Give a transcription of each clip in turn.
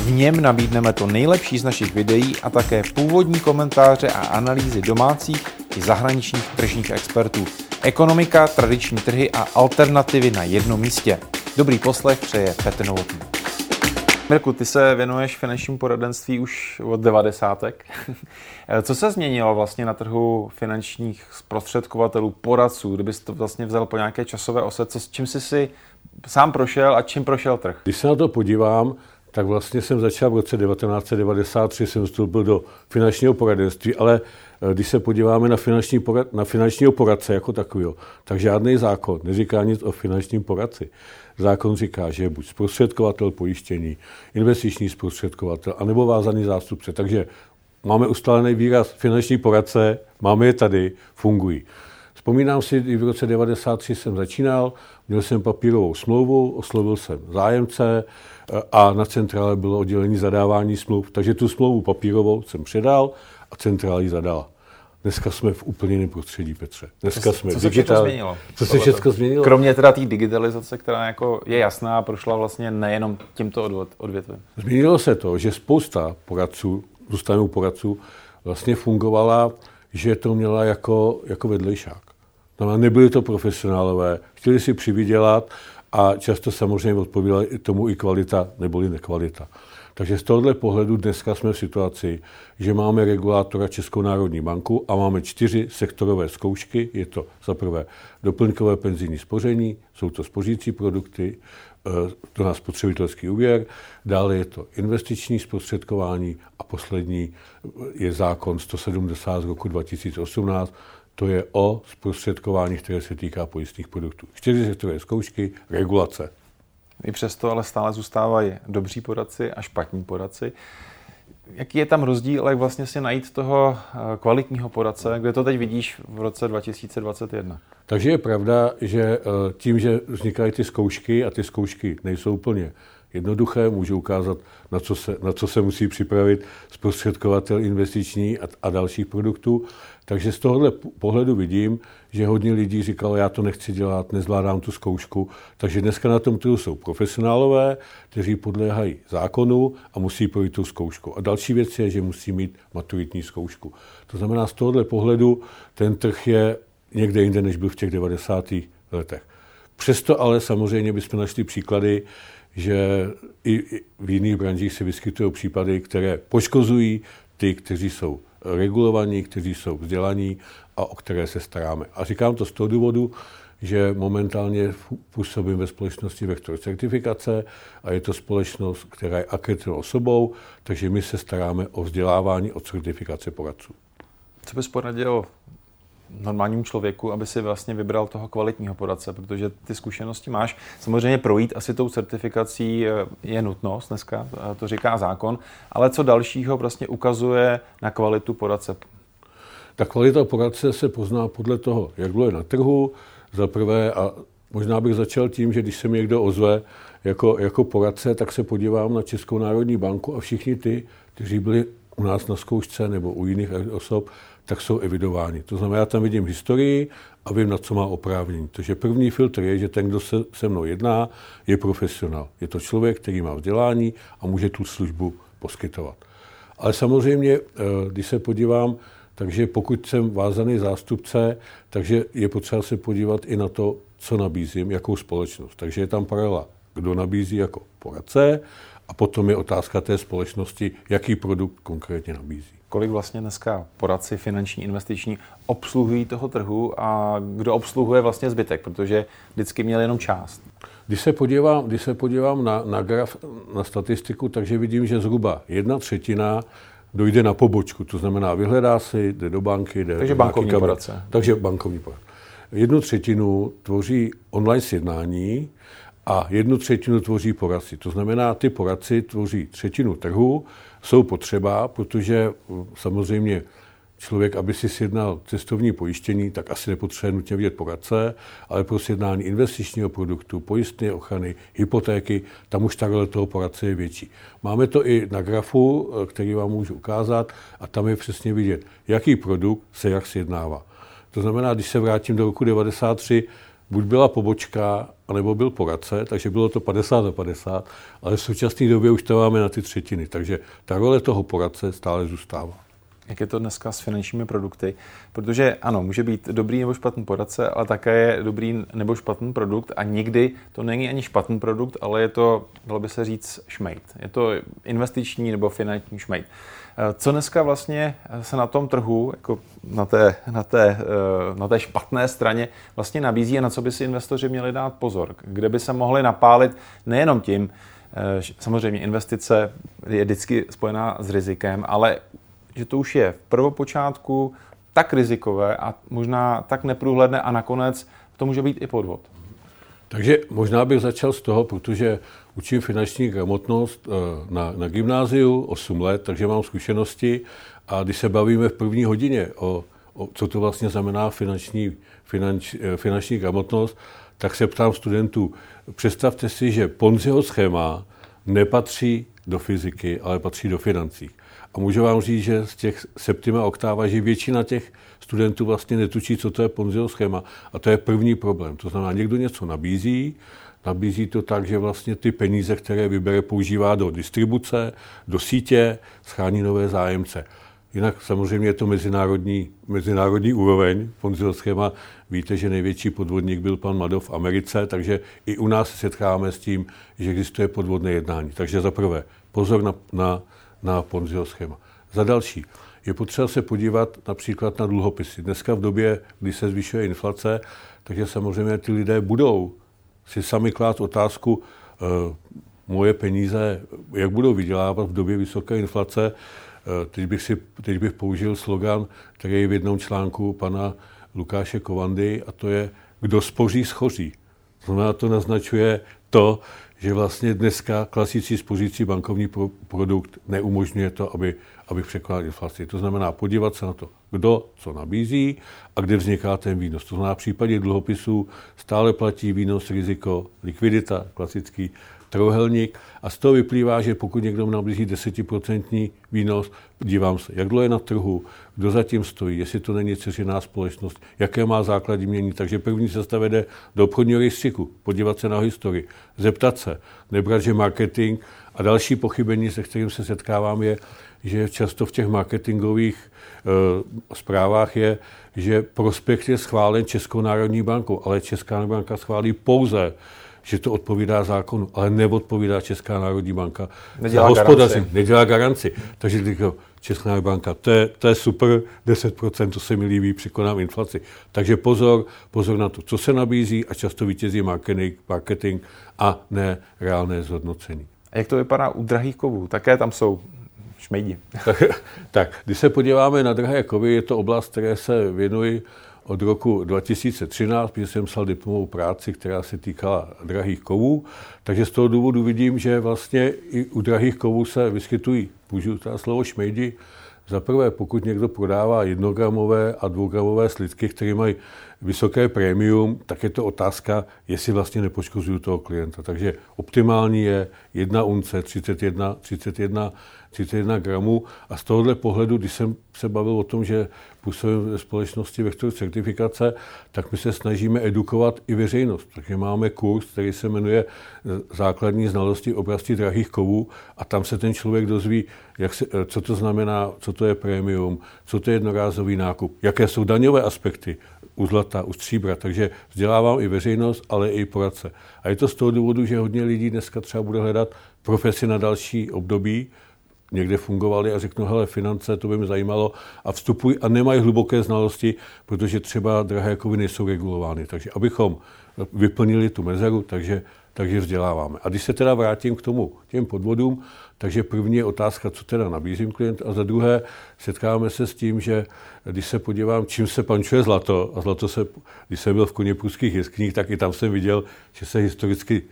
V něm nabídneme to nejlepší z našich videí a také původní komentáře a analýzy domácích i zahraničních tržních expertů. Ekonomika, tradiční trhy a alternativy na jednom místě. Dobrý poslech přeje Petr Novotný. Mirku, ty se věnuješ finančnímu poradenství už od devadesátek. Co se změnilo vlastně na trhu finančních zprostředkovatelů, poradců, kdybys to vlastně vzal po nějaké časové ose, co, s čím jsi si sám prošel a čím prošel trh? Když se na to podívám, tak vlastně jsem začal v roce 1993, jsem vstoupil do finančního poradenství, ale eh, když se podíváme na, finanční porad, na finančního poradce jako takového, tak žádný zákon neříká nic o finančním poradci. Zákon říká, že je buď zprostředkovatel pojištění, investiční zprostředkovatel, anebo vázaný zástupce. Takže máme ustálený výraz finanční poradce, máme je tady, fungují. Vzpomínám si, i v roce 1993 jsem začínal, měl jsem papírovou smlouvu, oslovil jsem zájemce eh, a na centrále bylo oddělení zadávání smluv. Takže tu smlouvu papírovou jsem předal a centrála ji zadala. Dneska jsme v úplně jiném prostředí, Petře. Dneska co, jsme co se všechno změnilo? Co se všechno změnilo? Kromě teda té digitalizace, která jako je jasná a prošla vlastně nejenom tímto odvětvím. Změnilo se to, že spousta poradců, zůstanou poradců, vlastně fungovala, že to měla jako, jako vedlejšák. No, nebyli to profesionálové, chtěli si přivydělat a často samozřejmě odpovídala tomu i kvalita neboli nekvalita. Takže z tohohle pohledu dneska jsme v situaci, že máme regulátora Českou národní banku a máme čtyři sektorové zkoušky. Je to za prvé doplňkové penzijní spoření, jsou to spořící produkty, eh, to na spotřebitelský úvěr, dále je to investiční zprostředkování a poslední je zákon 170 z roku 2018, to je o zprostředkování, které se týká pojistných produktů. Čtyři sektorové zkoušky, regulace. I přesto ale stále zůstávají dobří poradci a špatní poradci. Jaký je tam rozdíl, jak vlastně si najít toho eh, kvalitního poradce, kde to teď vidíš v roce 2021? Takže je pravda, že eh, tím, že vznikají ty zkoušky a ty zkoušky nejsou úplně jednoduché, můžu ukázat, na co se, na co se musí připravit zprostředkovatel investiční a, a dalších produktů. Takže z tohohle pohledu vidím, že hodně lidí říkalo, já to nechci dělat, nezvládám tu zkoušku. Takže dneska na tom trhu jsou profesionálové, kteří podléhají zákonu a musí projít tu zkoušku. A další věc je, že musí mít maturitní zkoušku. To znamená, z tohohle pohledu ten trh je někde jinde, než byl v těch 90. letech. Přesto ale samozřejmě bychom našli příklady, že i v jiných branžích se vyskytují případy, které poškozují ty, kteří jsou regulovaní, kteří jsou vzdělaní a o které se staráme. A říkám to z toho důvodu, že momentálně působím ve společnosti Vektor certifikace a je to společnost, která je akreditovanou osobou, takže my se staráme o vzdělávání, o certifikace poradců. Co bys poradil normálnímu člověku, aby si vlastně vybral toho kvalitního poradce, protože ty zkušenosti máš. Samozřejmě projít asi tou certifikací eh, je nutnost dneska, eh, to říká zákon, ale co dalšího vlastně ukazuje na kvalitu poradce? Ta kvalita poradce se pozná podle toho, jak bylo je na trhu, za prvé, a možná bych začal tím, že když se mi někdo ozve jako, jako poradce, tak se podívám na Českou národní banku a všichni ty, kteří byli u nás na zkoušce nebo u jiných osob, tak jsou evidováni. To znamená, já tam vidím historii a vím, na co má oprávnění. Takže první filtr je, že ten, kdo se se mnou jedná, je profesionál. Je to člověk, který má vzdělání a může tu službu poskytovat. Ale samozřejmě, eh, když se podívám, takže pokud jsem vázaný zástupce, takže je potřeba se podívat i na to, co nabízím, jakou společnost. Takže je tam paralela, kdo nabízí jako poradce a potom je otázka té společnosti, jaký produkt konkrétně nabízí kolik vlastně dneska poradci finanční, investiční obsluhují toho trhu a kdo obsluhuje vlastně zbytek, protože vždycky měl jenom část. Když se podívám, když se podívám na, na graf, na statistiku, takže vidím, že zhruba jedna třetina dojde na pobočku, to znamená vyhledá si, jde do banky, jde Takže bankovní poradce. Takže bankovní poradce. Jednu třetinu tvoří online sjednání a jednu třetinu tvoří poradci. To znamená, ty poradci tvoří třetinu trhu, jsou potřeba, protože uh, samozřejmě člověk, aby si sjednal cestovní pojištění, tak asi nepotřebuje nutně vidět poradce, ale pro sjednání investičního produktu, pojistné ochrany, hypotéky, tam už ta role toho poradce je větší. Máme to i na grafu, uh, který vám můžu ukázat, a tam je přesně vidět, jaký produkt se jak sjednává. To znamená, když se vrátím do roku 93, buď byla pobočka, anebo byl poradce, takže bylo to 50 za 50, ale v současné době už to máme na ty třetiny, takže ta role toho poradce stále zůstává. Jak je to dneska s finančními produkty? Protože ano, může být dobrý nebo špatný poradce, ale také je dobrý nebo špatný produkt a nikdy to není ani špatný produkt, ale je to, dalo by se říct, šmejt. Je to investiční nebo finanční šmejt. Co dneska vlastně se na tom trhu, jako na té, na, té, na té špatné straně, vlastně nabízí a na co by si investoři měli dát pozor? Kde by se mohli napálit nejenom tím, samozřejmě investice je vždycky spojená s rizikem, ale že to už je v prvopočátku tak rizikové a možná tak neprůhledné a nakonec to může být i podvod. Takže možná bych začal z toho, protože učím finanční gramotnost eh, na, na gymnáziu 8 let, takže mám zkušenosti a když se bavíme v první hodině o, o co to vlastně znamená finanční, finanč, eh, finanční gramotnost, tak se ptám studentů, představte si, že Ponziho schéma nepatří do fyziky, ale patří do financí. A můžu vám říct, že z těch septima oktáva, že většina těch studentů vlastně netučí, co to je Ponziho schéma. A to je první problém. To znamená, někdo něco nabízí, nabízí to tak, že vlastně ty peníze, které vybere, používá do distribuce, do sítě, schání nové zájemce. Jinak samozřejmě je to mezinárodní, mezinárodní úroveň Ponziho schéma. Víte, že největší podvodník byl pan Madov v Americe, takže i u nás se setkáme s tím, že existuje podvodné jednání. Takže za prvé, pozor na, na na Ponziho schéma. Za další, je potřeba se podívat například na dluhopisy. Dneska v době, kdy se zvyšuje inflace, takže samozřejmě ty lidé budou si sami klát otázku, e, moje peníze, jak budou vydělávat v době vysoké inflace. E, teď, bych si, teď bych použil slogan, který je v jednom článku pana Lukáše Kovandy, a to je, kdo spoří, schoří. Znamená, to naznačuje to, že vlastně dneska klasický spořící bankovní produkt neumožňuje to, aby, aby překonal inflaci. To znamená podívat se na to, kdo co nabízí a kde vzniká ten výnos. To znamená, v případě dluhopisů stále platí výnos, riziko, likvidita, klasický trojuhelník a z toho vyplývá, že pokud někdo nabízí desetiprocentní výnos, dívám se, jak dlouho je na trhu, kdo zatím stojí, jestli to není ceřiná společnost, jaké má základní mění. Takže první cesta vede do obchodního rejstříku, podívat se na historii, zeptat se, nebrat, že marketing a další pochybení, se kterým se setkávám, je, že často v těch marketingových e, zprávách je, že prospekt je schválen Českou národní bankou, ale Česká národní banka schválí pouze že to odpovídá zákonu, ale neodpovídá Česká národní banka. Nedělá garanci. Nedělá garanci. Takže říkám, Česká národní banka, to je, to je super, 10%, to se mi líbí, překonám inflaci. Takže pozor, pozor na to, co se nabízí a často vítězí marketing, marketing a ne reálné zhodnocení. A jak to vypadá u drahých kovů? Také tam jsou šmejdi. tak, tak, když se podíváme na drahé kovy, je to oblast, které se věnují od roku 2013, když jsem psal diplomovou práci, která se týkala drahých kovů. Takže z toho důvodu vidím, že vlastně i u drahých kovů se vyskytují, můžu to slovo šmejdi, za prvé, pokud někdo prodává jednogramové a dvougramové slidky, které mají vysoké prémium, tak je to otázka, jestli vlastně nepoškozují toho klienta. Takže optimální je jedna unce 31, 31 31 gramů. A z tohohle pohledu, když jsem se bavil o tom, že působím ve společnosti vektor certifikace, tak my se snažíme edukovat i veřejnost. Takže máme kurz, který se jmenuje eh, Základní znalosti oblasti drahých kovů a tam se ten člověk dozví, jak se, eh, co to znamená, co to je prémium, co to je jednorázový nákup, jaké jsou daňové aspekty u zlata, u stříbra. Takže vzdělávám i veřejnost, ale i poradce. A je to z toho důvodu, že hodně lidí dneska třeba bude hledat profesi na další období, někde fungovali a řeknu, hele, finance, to by mě zajímalo a vstupují a nemají hluboké znalosti, protože třeba drahé kovy nejsou regulovány. Takže abychom vyplnili tu mezeru, takže, takže vzděláváme. A když se teda vrátím k tomu, těm podvodům, takže první je otázka, co teda nabízím klient, a za druhé setkáme se s tím, že když se podívám, čím se pančuje zlato, a zlato se, když jsem byl v koněprůských jeskyních, tak i tam jsem viděl, že se historicky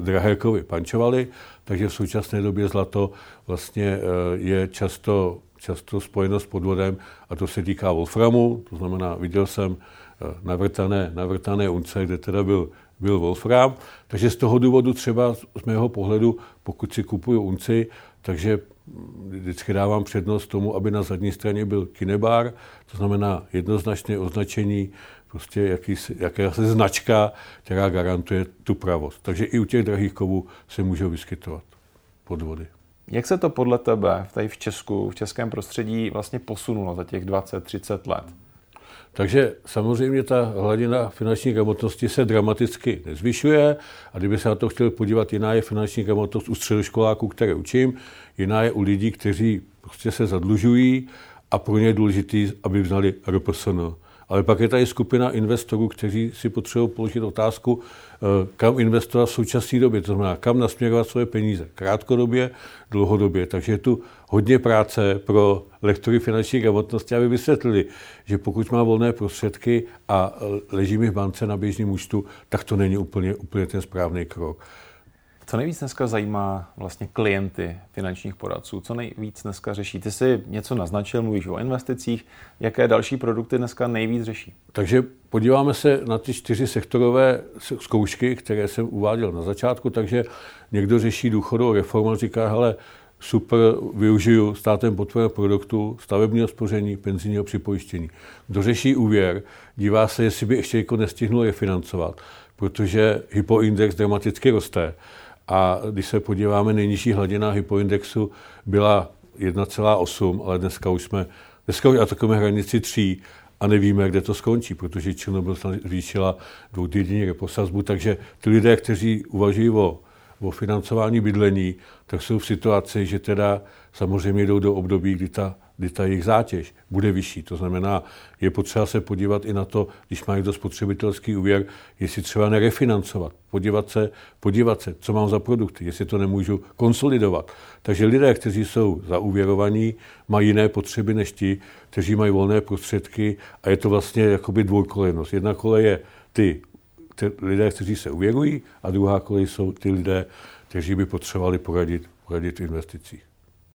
drahé kovy pančovaly, takže v současné době zlato vlastně je často, často spojeno s podvodem a to se týká Wolframu, to znamená, viděl jsem navrtané, navrtané unce, kde teda byl, byl Wolfram, takže z toho důvodu třeba z mého pohledu, pokud si kupuju unci, takže vždycky dávám přednost tomu, aby na zadní straně byl kinebar, to znamená jednoznačné označení, prostě jakýsi, jakási značka, která garantuje tu pravost. Takže i u těch drahých kovů se můžou vyskytovat podvody. Jak se to podle tebe tady v Česku, v českém prostředí vlastně posunulo za těch 20-30 let? Takže samozřejmě ta hladina finanční gramotnosti se dramaticky nezvyšuje a kdyby se na to chtěl podívat, jiná je finanční gramotnost u středoškoláků, které učím, jiná je u lidí, kteří prostě se zadlužují a pro ně je důležité, aby znali RPSN. Ale pak je tady skupina investorů, kteří si potřebují položit otázku, eh, kam investovat v současné době, to znamená, kam nasměrovat svoje peníze. Krátkodobě, dlouhodobě. Takže je tu hodně práce pro lektory finanční gramotnosti, aby vysvětlili, že pokud má volné prostředky a leží mi v bance na běžném účtu, tak to není úplně, úplně ten správný krok. Co nejvíc dneska zajímá vlastně klienty finančních poradců? Co nejvíc dneska řeší? Ty jsi něco naznačil, mluvíš o investicích. Jaké další produkty dneska nejvíc řeší? Takže podíváme se na ty čtyři sektorové zkoušky, které jsem uváděl na začátku. Takže někdo řeší důchodovou reformu, říká, hele, super, využiju státem podporeného produktu, stavebního spoření, penzijního připojištění. Kdo řeší úvěr, dívá se, jestli by ještě jako nestihnul je financovat, protože hypoindex dramaticky roste a když se podíváme, nejnižší hladina hypoindexu byla 1,8, ale dneska už jsme, dneska už atakujeme hranici 3 a nevíme, kde to skončí, protože Černobyl zvýšila dvoutýdenní reposazbu, takže ty lidé, kteří uvažují o, o financování bydlení, tak jsou v situaci, že teda samozřejmě jdou do období, kdy ta kdy ta jejich zátěž bude vyšší. To znamená, je potřeba se podívat i na to, když mají do spotřebitelský úvěr, jestli třeba nerefinancovat, podívat se, podívat se, co mám za produkty, jestli to nemůžu konsolidovat. Takže lidé, kteří jsou zaúvěrovaní, mají jiné potřeby než ti, kteří mají volné prostředky a je to vlastně jakoby dvojkolejnost. Jedna kolej je ty, lidé, kteří se uvěrují a druhá kolej jsou ty lidé, kteří by potřebovali poradit, poradit investicích.